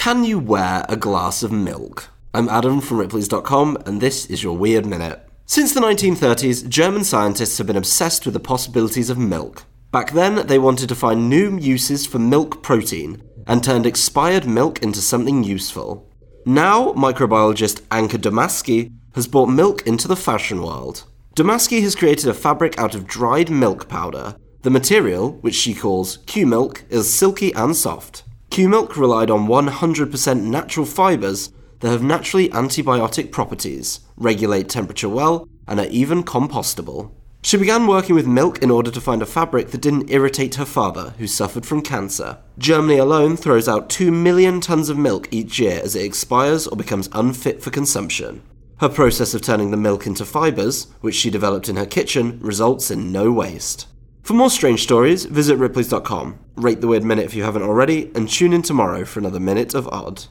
Can you wear a glass of milk? I'm Adam from Ripley's.com, and this is your Weird Minute. Since the 1930s, German scientists have been obsessed with the possibilities of milk. Back then, they wanted to find new uses for milk protein and turned expired milk into something useful. Now, microbiologist Anke Domaske has brought milk into the fashion world. Domaske has created a fabric out of dried milk powder. The material, which she calls Q milk, is silky and soft. Q milk relied on 100% natural fibres that have naturally antibiotic properties, regulate temperature well, and are even compostable. She began working with milk in order to find a fabric that didn't irritate her father, who suffered from cancer. Germany alone throws out 2 million tons of milk each year as it expires or becomes unfit for consumption. Her process of turning the milk into fibres, which she developed in her kitchen, results in no waste. For more strange stories, visit Ripley's.com, rate the Weird Minute if you haven't already, and tune in tomorrow for another Minute of Odd.